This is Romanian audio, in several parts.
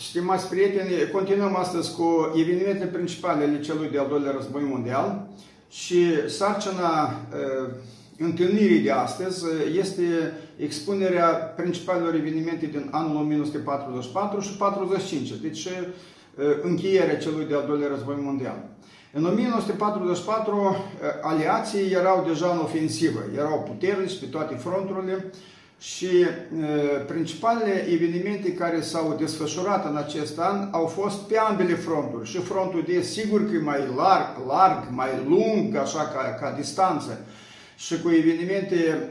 Stimați prieteni, continuăm astăzi cu evenimentele principale ale celui de-al doilea război mondial și sarcina uh, întâlnirii de astăzi este expunerea principalelor evenimente din anul 1944 și 45, deci uh, încheierea celui de-al doilea război mondial. În 1944, aliații erau deja în ofensivă, erau puternici pe toate fronturile, și principalele evenimente care s-au desfășurat în acest an au fost pe ambele fronturi. Și frontul de sigur că e mai larg, larg, mai lung, așa ca, ca distanță, și cu evenimente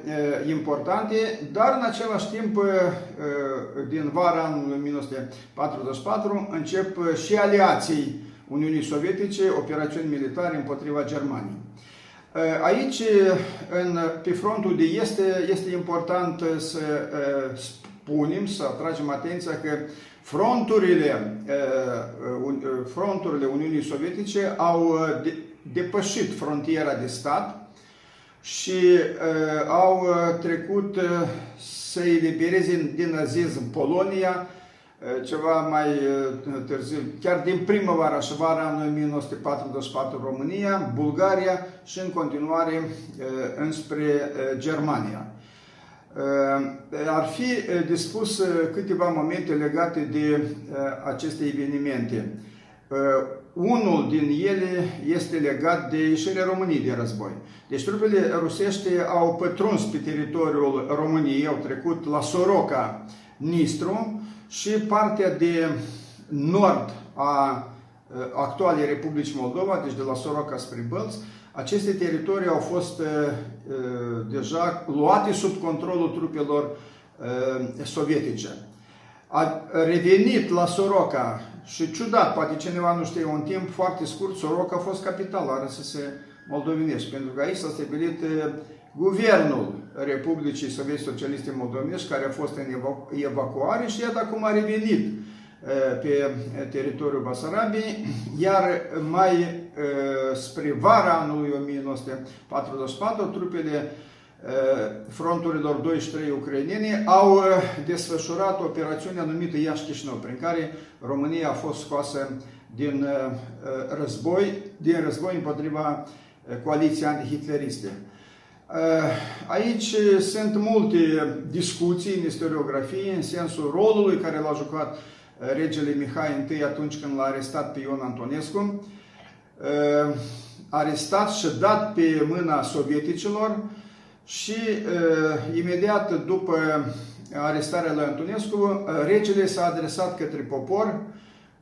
importante, dar în același timp, din vara anului 1944, încep și aliații Uniunii Sovietice operațiuni militare împotriva Germaniei. Uh, aici, în, pe frontul de este, este important să uh, spunem, să atragem atenția că fronturile, uh, fronturile Uniunii Sovietice au depășit frontiera de stat și au trecut să elibereze din nazism Polonia, Eh, ceva mai eh, târziu, chiar din primăvara și vara anului 1944 România, Bulgaria și în continuare eh, înspre Germania. Ar fi dispus câteva momente legate de aceste evenimente. Unul din ele este legat de ieșirea României de război. Deci trupele rusești au pătruns pe teritoriul României, au trecut la Soroca, Nistru, și partea de nord a actualei Republici Moldova, deci de la Soroca spre Bălți, aceste teritorii au fost deja luate sub controlul trupelor sovietice. A revenit la Soroca și ciudat, poate cineva nu știe, un timp foarte scurt, Soroca a fost capitala RSS moldovenești, pentru că aici s-a stabilit guvernul Republicii Sovietice Socialiste Moldovenești, care a fost în evacuare și iată acum a revenit pe teritoriul Basarabiei, iar mai spre vara anului 1944, trupele fronturilor 2 și 3 ucrainene au desfășurat operațiunea numită Iași Chișinău, prin care România a fost scoasă din război, din război împotriva coaliției antihitleriste. Eh, aici sunt multe discuții în istoriografie în sensul rolului care l-a jucat eh, regele Mihai I atunci când l-a arestat pe Ion Antonescu, eh, arestat și dat pe mâna sovieticilor și imediat după arestarea lui Antonescu, regele s-a adresat către popor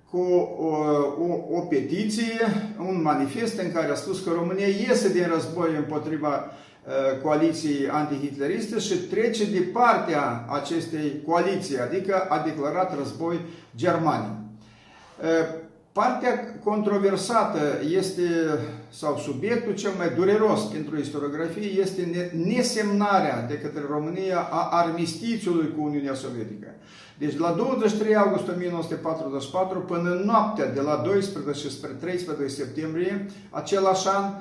cu o, o, o petiție, un manifest în care a spus că România iese din război împotriva Uh, coaliției antihitleriste și trece de partea acestei coaliții, adică a declarat război Germaniei. Uh, partea controversată este, sau subiectul cel mai dureros pentru istoriografie este nesemnarea de către România a armistițiului cu Uniunea Sovietică. Deci la 23 august 1944 până în noaptea de la 12 spre 13 septembrie același an,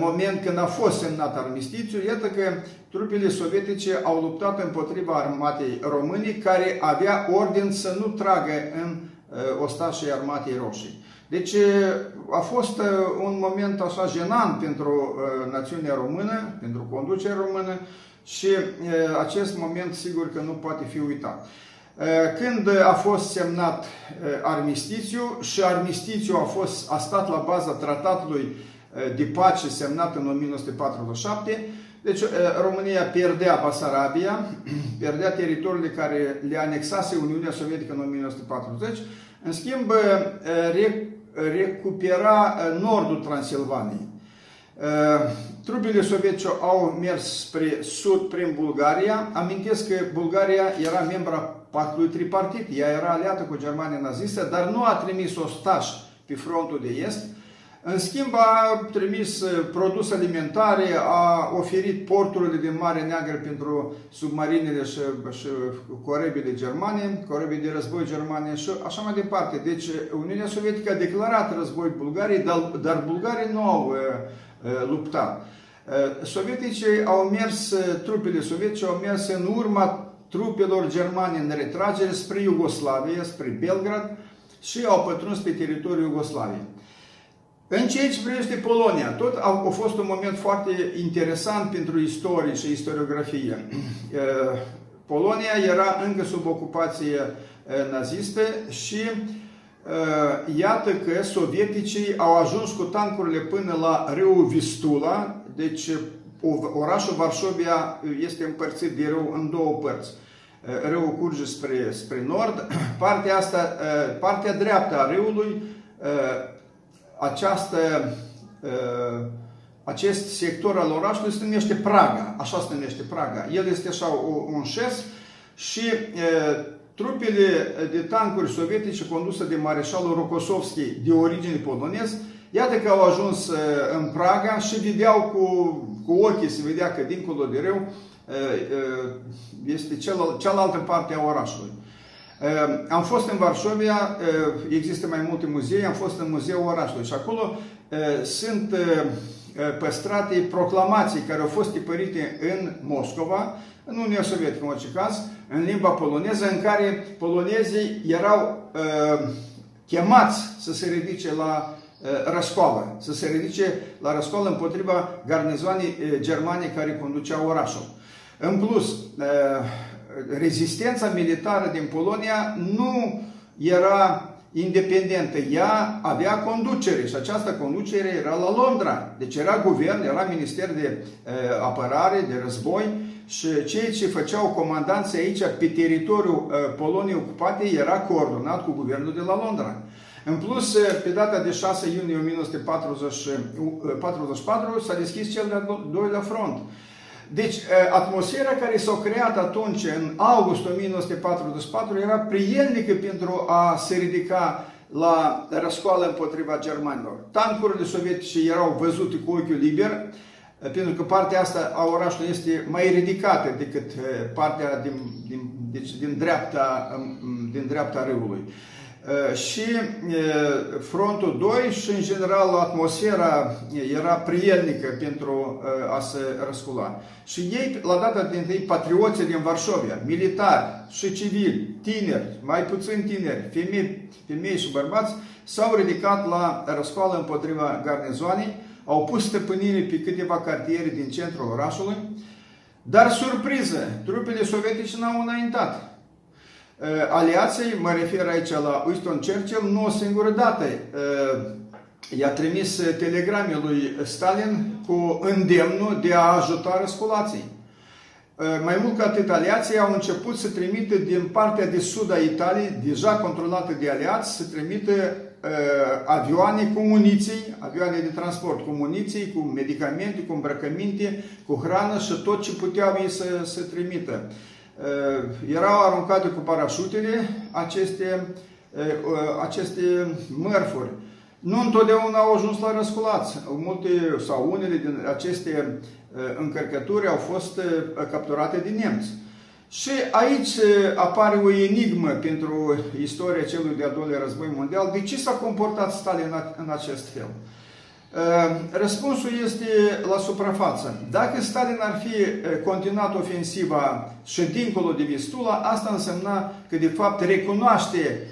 moment când a fost semnat armistițiul, iată că trupele sovietice au luptat împotriva armatei române care avea ordin să nu tragă în ostașii armatei roșii. Deci a fost un moment așa jenant pentru națiunea română, pentru conducerea română și acest moment sigur că nu poate fi uitat. Când a fost semnat armistițiu și armistițiu a, fost, a stat la baza tratatului Eh, de pace semnat în 1947. Deci eh, România pierdea Basarabia, pierdea teritoriile care le anexase Uniunea Sovietică în 1940, în schimb eh, recupera nordul Transilvaniei. Trupele sovietice au mers spre sud prin Bulgaria. Amintesc că Bulgaria era membra pactului tripartit, ea era aliată cu Germania nazistă, dar nu a trimis ostași pe frontul de est, în schimb, a trimis uh, produse alimentare, a oferit porturile din Mare Neagră pentru submarinele și, și corabile germane, corabile de război germane și așa mai departe. Deci, Uniunea Sovietică a declarat război Bulgariei, dar, dar bulgarii nu au uh, uh, luptat. Uh, sovieticii au mers, uh, trupele sovietice au mers în urma trupelor germane în retragere spre Iugoslavia, spre Belgrad și au pătruns pe teritoriul Iugoslaviei. În ceea ce privește Polonia, tot a, a fost un moment foarte interesant pentru istorie și istoriografie. Polonia era încă sub ocupație nazistă și iată că sovieticii au ajuns cu tancurile până la râul Vistula, deci orașul Varșovia este împărțit de râu în două părți. Râul curge spre, spre nord, partea, asta, partea dreaptă a râului, această, acest sector al orașului se numește Praga, așa se numește Praga. El este așa un șes și trupele de tancuri sovietice conduse de mareșalul Rokosovski de origine polonez, iată că au ajuns în Praga și vedeau cu, cu ochii, se vedea că dincolo de râu este cealaltă parte a orașului. Am fost în Varșovia, există mai multe muzee, am fost în Muzeul Orașului și acolo sunt păstrate proclamații care au fost tipărite în Moscova, în Uniunea Sovietică în orice caz, în limba poloneză, în care polonezii erau chemați să se ridice la răscoală, să se ridice la răscoală împotriva garnizoanei germane care conduceau orașul. În plus, rezistența militară din Polonia nu era independentă. Ea avea conducere și această conducere era la Londra. Deci era guvern, era minister de uh, apărare, de război și cei ce făceau comandanții aici pe teritoriul uh, Poloniei ocupate era coordonat cu guvernul de la Londra. În plus, pe data de 6 iunie 1944 s-a deschis cel de-al doilea front. Deci, atmosfera care s-a creat atunci, în august 1944, era prielnică pentru a se ridica la răscoală împotriva germanilor. Tancurile sovietice erau văzute cu ochiul liber, pentru că partea asta a orașului este mai ridicată decât partea din, din, deci din, dreapta, din dreapta râului. Uh, și uh, frontul 2 și în general atmosfera era prielnică pentru uh, a se răscula. Și ei, la data de întâi, patrioții din Varșovia, militari și civili, tineri, mai puțin tineri, femei, femei și bărbați, s-au ridicat la răscoală împotriva garnizoanei, au pus stăpânire pe câteva cartiere din centrul orașului, dar surpriză, trupele sovietice n-au înaintat. Uh, aliații, mă refer aici la Winston Churchill, nu o singură dată uh, i-a trimis telegrame lui Stalin cu îndemnul de a ajuta răsculații. Uh, mai mult ca atât, aliații au început să trimită din partea de sud a Italiei, deja controlată de aliați, să trimită avioane cu muniții, avioane de transport cu muniții, cu medicamente, cu îmbrăcăminte, cu hrană și tot ce puteau ei să, să trimită. Eh, erau aruncate cu parașutele aceste, eh, aceste mărfuri. Nu întotdeauna au ajuns la răsculați. Multe sau unele din aceste eh, încărcături au fost capturate de nemți. Și aici apare o enigmă pentru istoria celui de-al doilea război mondial. De ce s-a comportat Stalin în acest fel? Ehm, răspunsul este la suprafață. Dacă Stalin ar fi continuat ofensiva și dincolo de Vistula, asta însemna că de fapt recunoaște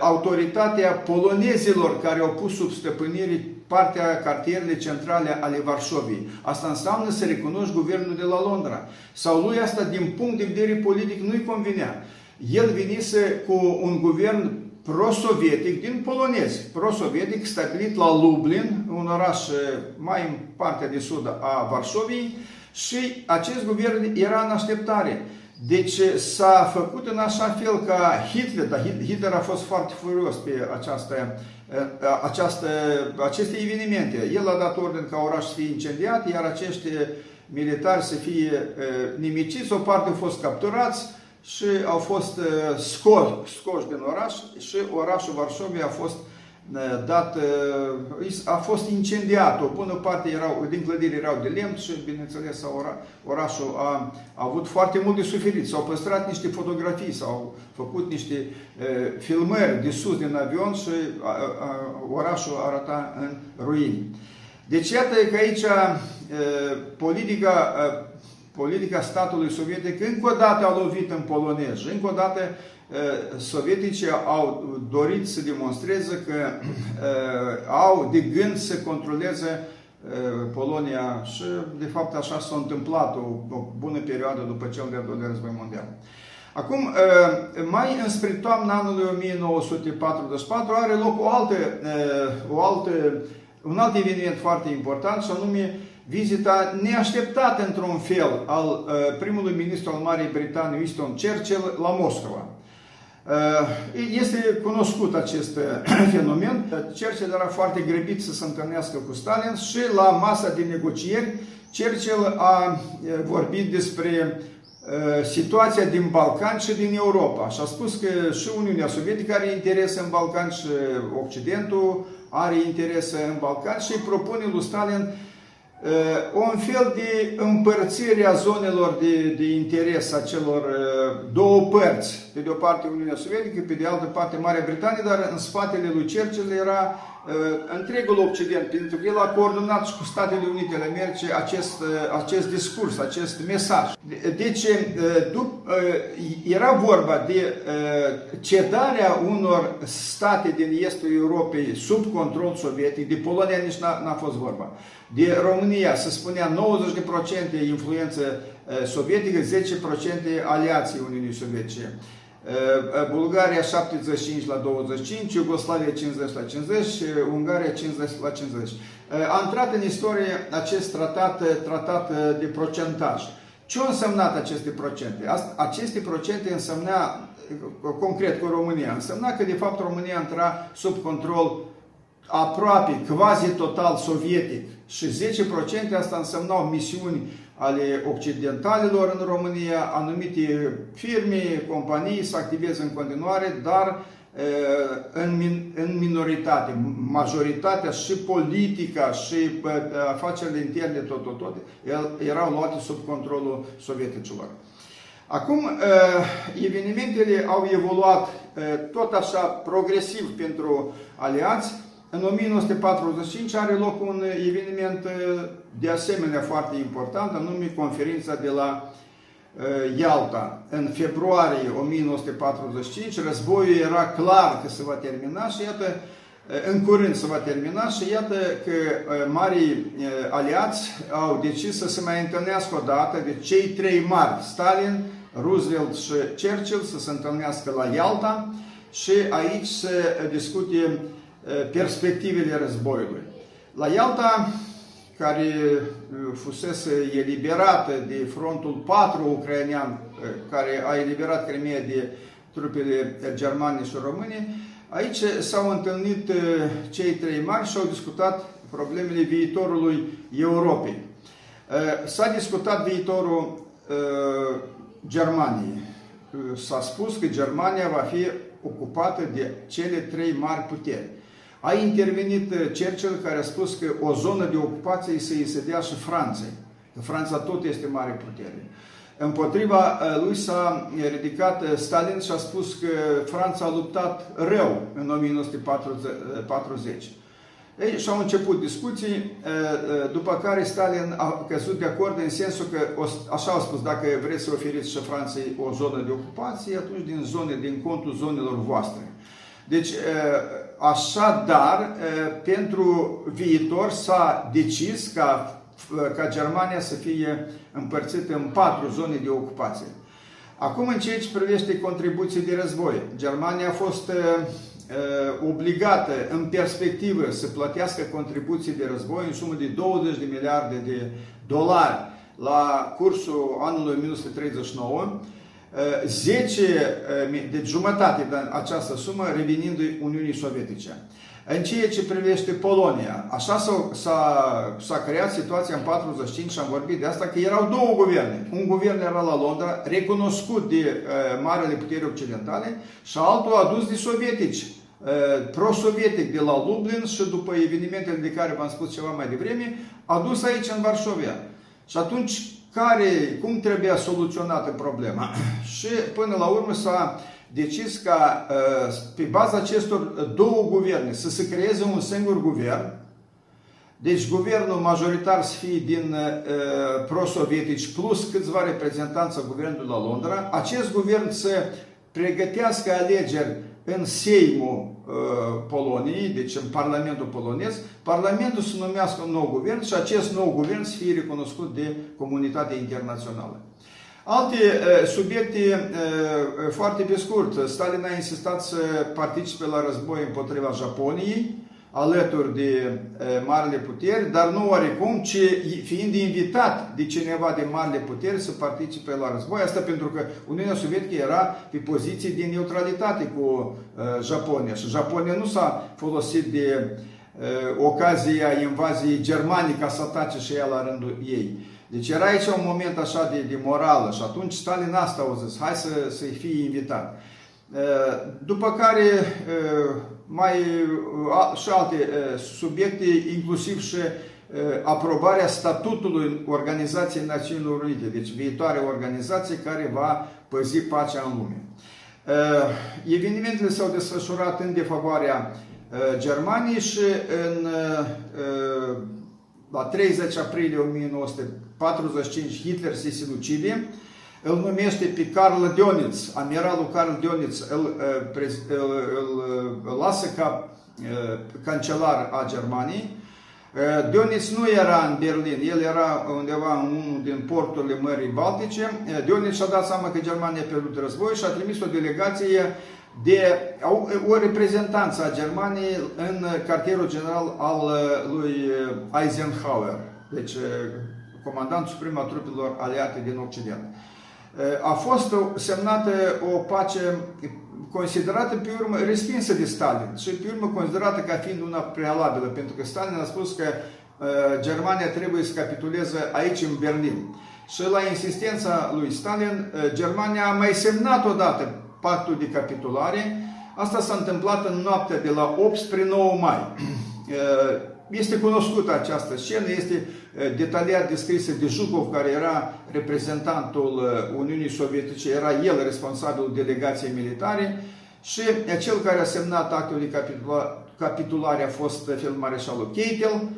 autoritatea polonezilor care au pus sub stăpânire partea cartierele centrale ale Varșoviei. Asta înseamnă să recunoști guvernul de la Londra. Sau lui asta, din punct de vedere politic, nu-i convenea. El venise cu un guvern prosovietic din polonezi, prosovietic stabilit la Lublin, un oraș mai în partea de sud a Varșoviei și acest guvern era în așteptare. Deci s-a făcut în așa fel ca Hitler, dar Hitler a fost foarte furios pe această, această, aceste evenimente. El a dat ordine ca oraș să fie incendiat, iar acești militari să fie nimiciți, o parte au fost capturați, și au fost uh, scoși, scoși din oraș și orașul Varșovia a fost uh, dat, uh, a fost incendiat. O bună parte erau, din clădiri erau de lemn și, bineînțeles, ora, orașul a, a avut foarte mult de suferit. S-au păstrat niște fotografii, s-au făcut niște filmări de sus din avion și a, a, orașul arăta în ruini. Deci iată că aici politica politica statului sovietic încă o dată a lovit în polonez și încă o dată sovieticii au dorit să demonstreze că au de gând să controleze Polonia și de fapt așa s-a întâmplat o, o bună perioadă după cel de-al doilea război mondial. Acum, mai înspre toamna anului 1944 are loc o altă, o altă, un alt eveniment foarte important și anume vizita neașteptată într-un fel al primului ministru al Marii Britanii, Winston Churchill, la Moscova. Este cunoscut acest fenomen. Churchill era foarte grăbit să se întâlnească cu Stalin și la masa de negocieri Churchill a vorbit despre situația din Balcan și din Europa. Și a spus că și Uniunea Sovietică are interese în Balcan și Occidentul are interese în Balcan și propune lui Stalin un fel de împărțire a zonelor de, de interes a celor două părți. Pe de o parte Uniunea Sovietică, pe de altă parte Marea Britanie, dar în spatele lui Churchill era întregul Occident, pentru că el a coordonat și cu Statele Unite ale Americii acest, acest discurs, acest mesaj. Deci, era vorba de cedarea unor state din estul Europei sub control sovietic, de Polonia nici n-a fost vorba. De România se spunea 90% influență sovietică, 10% aliații Uniunii Sovietice. Bulgaria 75 la 25, Iugoslavia 50 la 50, Ungaria 50 la 50. A intrat în istorie acest tratat, tratat de procentaj. Ce au însemnat aceste procente? Aceste procente însemna, concret cu România, însemna că de fapt România intra sub control aproape, quasi total sovietic și 10% asta însemnau misiuni ale occidentalilor în România, anumite firme, companii să activeze în continuare, dar în, min, în minoritate, majoritatea și politica și afacerile interne, tot, tot, tot, erau luate sub controlul sovieticilor. Acum, evenimentele au evoluat tot așa progresiv pentru aliați, în 1945 are loc un eveniment uh, de asemenea foarte important, anume conferința de la uh, Ialta. În februarie 1945 războiul era clar că se va termina și iată, uh, în curând se va termina și iată că marii aliați au decis să se mai întâlnească o dată de cei trei mari, Stalin, Roosevelt și Churchill, să se întâlnească la Ialta și aici să discute perspectivele războiului. La Ialta, care fusese eliberată de frontul 4 ucrainean, care a eliberat Crimea de trupele germane și române, aici s-au întâlnit cei trei mari și au discutat problemele viitorului Europei. S-a discutat viitorul Germaniei. S-a spus că Germania va fi ocupată de cele trei mari puteri. A intervenit uh, Churchill care a spus că o zonă de ocupație să îi se dea și Franței, că Franța tot este mare putere. Împotriva uh, lui s-a ridicat uh, Stalin și a spus că Franța a luptat rău în 1940. Ei, și au început discuții, după care Stalin a căzut de acord în sensul că, așa au spus, dacă vreți să oferiți și Franței o zonă de ocupație, atunci din zone, din contul zonelor voastre. Deci, Așadar, pentru viitor s-a decis ca, ca Germania să fie împărțită în patru zone de ocupație. Acum, în ceea ce privește contribuții de război, Germania a fost obligată în perspectivă să plătească contribuții de război în sumă de 20 de miliarde de dolari la cursul anului 1939, 10, eh, de jumătate de această sumă revenind Uniunii Sovietice. În ceea ce privește Polonia, așa s-a creat situația în 45 și am vorbit de asta, că erau două guverne. Un guvern era la Londra, recunoscut de uh, marele puteri occidentale și altul adus de sovietici, uh, pro-sovietic de la Lublin și după evenimentele de care v-am spus ceva mai devreme, adus aici în Varșovia. Și atunci care, cum trebuia soluționată problema. Și până la urmă s-a decis ca pe baza acestor două guverne să se creeze un singur guvern Deci guvernul majoritar să fie din uh, pro-sovietici plus câțiva reprezentanți guvernului la Londra. Acest guvern să pregătească alegeri în Seimul uh, Poloniei, deci în Parlamentul polonez, Parlamentul să numească un nou guvern și acest nou guvern să fie recunoscut de comunitatea internațională. Alte uh, subiecte uh, foarte pe scurt. Stalin a insistat să participe la război împotriva Japoniei, alături de e, marile puteri, dar nu oarecum, ci fiind invitat de cineva de marile puteri să participe la război. Asta pentru că Uniunea Sovietică era pe poziții de neutralitate cu e, Japonia și Japonia nu s-a folosit de e, ocazia invaziei germane ca să atace și ea la rândul ei. Deci era aici un moment așa de, de morală și atunci Stalin asta a zis, hai să, să-i fie invitat. După care mai și alte subiecte, inclusiv și aprobarea statutului Organizației Națiunilor Unite, deci viitoare organizație care va păzi pacea în lume. Evenimentele s-au desfășurat în defavoarea Germaniei și în, la 30 aprilie 1945 Hitler se sinucide, îl numește pe Carl Dionitz, amiralul Carl Dionitz, îl, îl, îl, îl lasă ca cancelar a Germaniei. Dionitz nu era în Berlin, el era undeva în unul din porturile Mării Baltice. Dionitz și-a dat seama că Germania a pierdut război și a trimis o delegație de o reprezentanță a Germaniei în cartierul general al lui Eisenhower, deci comandant suprem a trupelor aliate din Occident a fost semnată o pace considerată pe urmă respinsă de Stalin și pe urmă considerată ca fiind una prealabilă, pentru că Stalin a spus că Germania trebuie să capituleze aici în Berlin. Și la insistența lui Stalin, Germania a mai semnat odată pactul de capitulare. Asta s-a întâmplat în noaptea de la 8 spre 9 mai. Este cunoscută această scenă, este detaliat descrisă de Zhukov, care era reprezentantul Uniunii Sovietice, era el responsabil delegației militare și cel care a semnat actul de capitulare a fost feldmareșalul Keitel.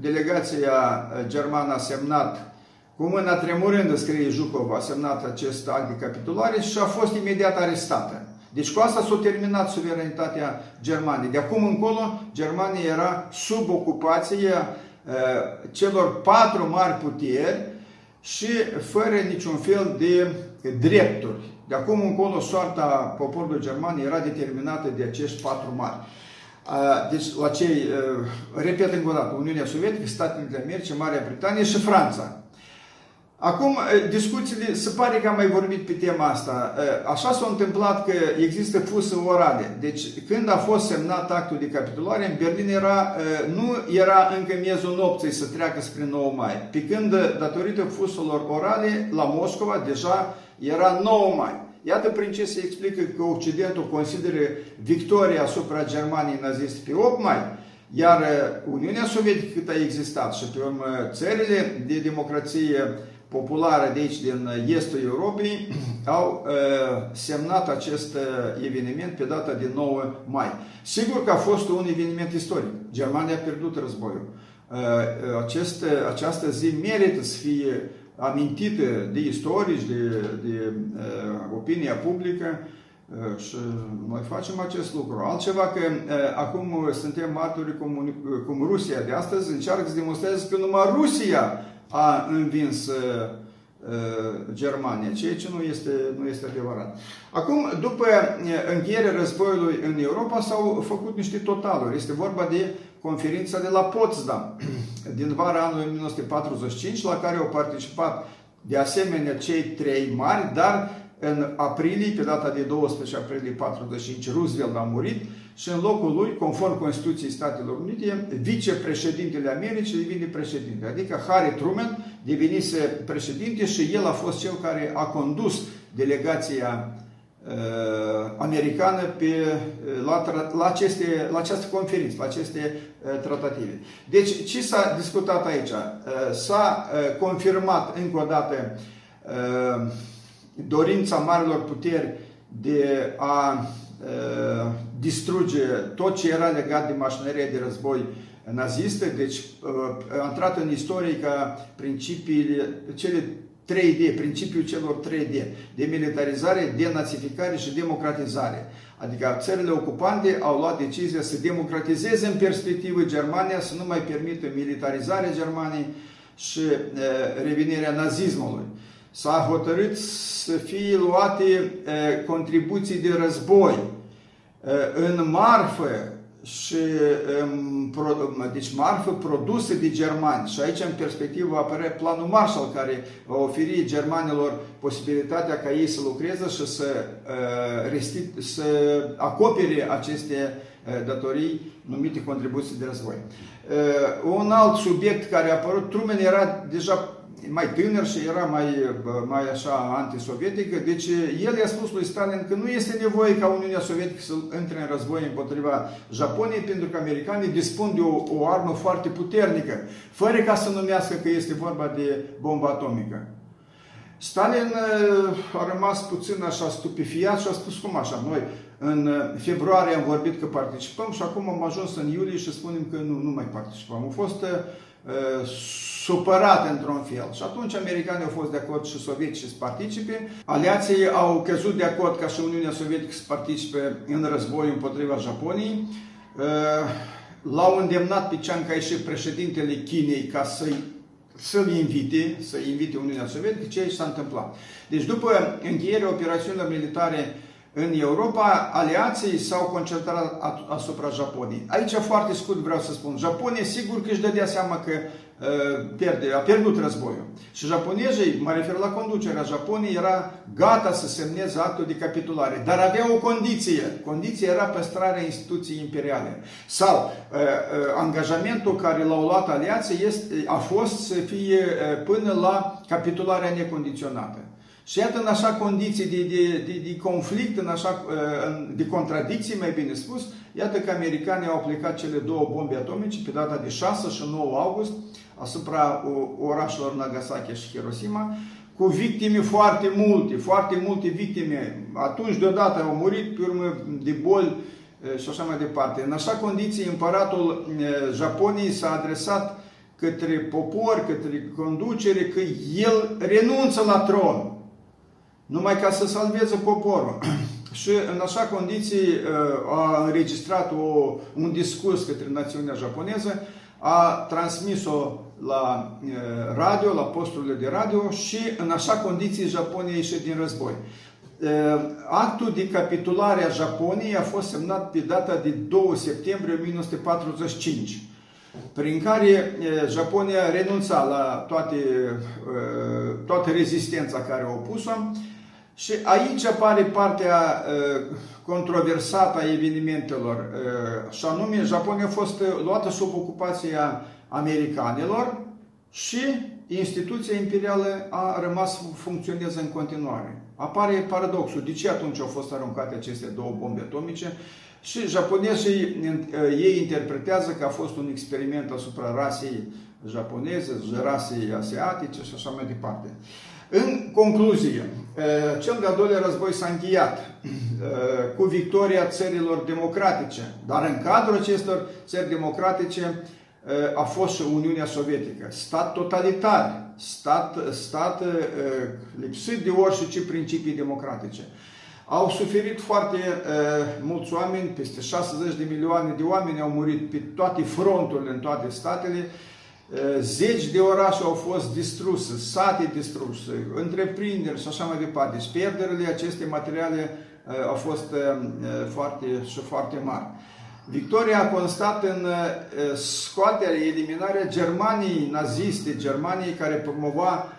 Delegația germană a semnat cu mâna tremurândă, scrie Zhukov, a semnat acest act de capitulare și a fost imediat arestată. Deci cu asta s-a terminat suveranitatea Germaniei. De acum încolo, Germania era sub ocupație uh, celor patru mari puteri și fără niciun fel de drepturi. De acum încolo, soarta poporului german era determinată de acești patru mari. Uh, deci, la cei, uh, repet încă o dată, Uniunea Sovietică, Statele Unite de America, Marea Britanie și Franța. Acum, discuțiile, se pare că am mai vorbit pe tema asta. Așa s-a întâmplat că există fusă orale. Deci, când a fost semnat actul de capitulare, în Berlin era, nu era încă miezul nopții să treacă spre 9 mai. Pe când, datorită fuselor orale, la Moscova deja era 9 mai. Iată prin ce se explică că Occidentul consideră victoria asupra Germaniei naziste pe 8 mai, iar Uniunea Sovietică cât a existat și pe urmă țările de democrație populară de aici, din estul Europei, au uh, semnat acest uh, eveniment pe data de 9 mai. Sigur că a fost un eveniment istoric. Germania a pierdut războiul. Uh, acest, această zi merită să fie amintită de istorici, de, de uh, opinia publică uh, și noi facem acest lucru. Altceva că uh, acum suntem martori cum, cum Rusia de astăzi încearcă să demonstreze că numai Rusia a învins uh, uh, Germania, ceea ce nu este, nu este adevărat. Acum, după uh, încheierea războiului în Europa, s-au făcut niște totaluri. Este vorba de conferința de la Potsdam din vara anului 1945, la care au participat de asemenea cei trei mari, dar în aprilie, pe data de 12 aprilie 45, Roosevelt a murit și în locul lui, conform Constituției Statelor Unite, vicepreședintele Americii devine președinte. Adică Harry Truman devenise președinte și el a fost cel care a condus delegația uh, americană pe, uh, la, la, aceste, la această conferință, la aceste uh, tratative. Deci, ce s-a discutat aici? Uh, s-a uh, confirmat încă o dată uh, dorința marilor puteri de a distruge tot ce era legat de mașinărie de război nazistă, deci a intrat în istorie ca principiile, cele 3D, principiul celor 3D, de militarizare, denazificare și democratizare. Adică țările ocupante au luat decizia să democratizeze în perspectivă Germania, să nu mai permită militarizarea Germaniei și e, revenirea nazismului. S-a hotărât să fie luate e, contribuții de război e, în marfă și deci marfă produse de germani. Și aici, în perspectivă, apare planul Marshall, care va oferi germanilor posibilitatea ca ei să lucreze și să, uh, să acopere aceste uh, datorii numite contribuții de război. Uh, un alt subiect care a apărut, Truman era deja mai tânăr și era mai, mai așa antisovietică, deci el i-a spus lui Stalin că nu este nevoie ca Uniunea Sovietică să intre în război împotriva Japoniei, pentru că americanii dispun de o, o armă foarte puternică, fără ca să numească că este vorba de bombă atomică. Stalin a rămas puțin așa stupefiat și a spus cum așa, noi în februarie am vorbit că participăm și acum am ajuns în iulie și spunem că nu, nu mai participăm. Au fost uh, supărat într-un fel. Și atunci americanii au fost de acord și sovietici să participe. Aliații au căzut de acord ca și Uniunea Sovietică să participe în război împotriva Japoniei. Uh, l-au îndemnat pe Chiang Kai-shek, președintele Chinei, ca să-i să-l invite, să invite Uniunea Sovietică, ceea ce s-a întâmplat. Deci după încheierea operațiunilor militare în Europa, aliații s-au concentrat asupra Japoniei. Aici foarte scurt vreau să spun, Japonia sigur că își dădea seama că uh, pierde, a pierdut războiul. Și japonezii, mă refer la conducerea Japoniei, era gata să semneze actul de capitulare, dar avea o condiție. Condiția era păstrarea instituției imperiale. Sau uh, uh, angajamentul care l-au luat aliații este, a fost să fie uh, până la capitularea necondiționată. Și iată în așa condiții de, de, de, de conflict, în așa, uh, de contradicții, mai bine spus, iată că americanii au aplicat cele două bombe atomice pe data de 6 și 9 august asupra orașelor Nagasaki și Hiroshima, cu victime foarte multe, foarte multe victime. Atunci deodată au murit, pe urmă de boli uh, și așa mai departe. În așa condiții, împăratul uh, Japoniei s-a adresat către popor, către conducere, că el renunță la tron numai ca să salveze poporul. și în așa condiții uh, a înregistrat o, un discurs către națiunea japoneză, a transmis-o la uh, radio, la posturile de radio și în așa condiții Japonia a ieșit din război. Uh, actul de capitulare a Japoniei a fost semnat pe data de 2 septembrie 1945 prin care Japonia renunța la toate, toată rezistența care au opus-o și aici apare partea controversată a evenimentelor. Și anume, Japonia a fost luată sub ocupația americanilor și instituția imperială a rămas să funcționeze în continuare. Apare paradoxul. De ce atunci au fost aruncate aceste două bombe atomice? Și japonezii ei interpretează că a fost un experiment asupra rasei japoneze, rasei asiatice și așa mai departe. În concluzie, cel de-al doilea război s-a încheiat cu victoria țărilor democratice, dar în cadrul acestor țări democratice a fost și Uniunea Sovietică, stat totalitar, stat, stat lipsit de orice principii democratice. Au suferit foarte uh, mulți oameni, peste 60 de milioane de oameni au murit pe toate fronturile, în toate statele, zeci de orașe au fost distruse, sate distruse, întreprinderi și așa mai departe. Deci pierderile aceste materiale au fost foarte și foarte mari. Victoria a constat în scoaterea, eliminarea Germaniei naziste, Germaniei care promova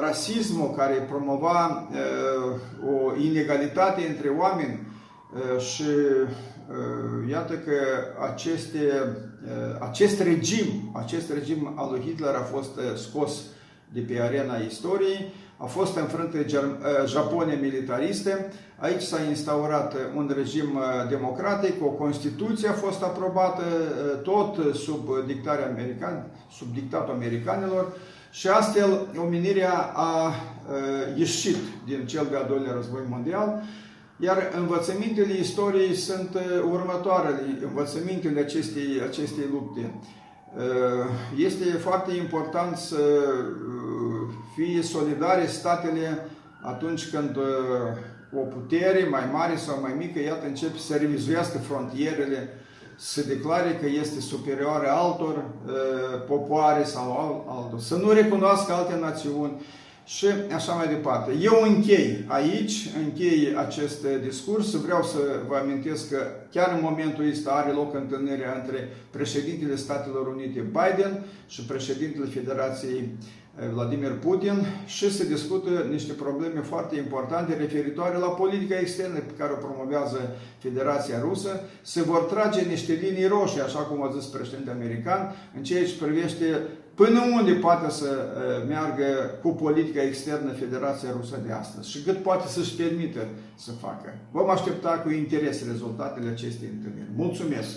rasismul, care promova o inegalitate între oameni și iată că aceste, acest regim, acest regim al lui Hitler a fost scos de pe arena istoriei, a fost înfrântă Japonia militaristă, aici s-a instaurat un regim democratic, o Constituție a fost aprobată tot sub, dictarea american, sub dictatul americanilor și astfel omenirea a ieșit din cel de-al doilea război mondial Iar învățămintele istoriei sunt uh, următoarele, învățămintele acestei, acestei lupte. Uh, este foarte important să uh, fie solidare statele atunci când o putere mai mare sau mai mică, iată, începe să revizuiască frontierele, să declare că este superioară altor popoare sau altor, să nu recunoască alte națiuni, și așa mai departe. Eu închei aici, închei acest discurs, vreau să vă amintesc că chiar în momentul ăsta are loc întâlnirea între președintele Statelor Unite Biden și președintele Federației eh, Vladimir Putin și se discută niște probleme foarte importante referitoare la politica externă pe care o promovează Federația Rusă. Se vor trage niște linii roșii, așa cum a zis președintele american, în ceea ce privește Până unde poate să meargă cu politica externă Federația Rusă de astăzi și cât poate să-și permită să facă. Vom aștepta cu interes rezultatele acestei întâlniri. Mulțumesc!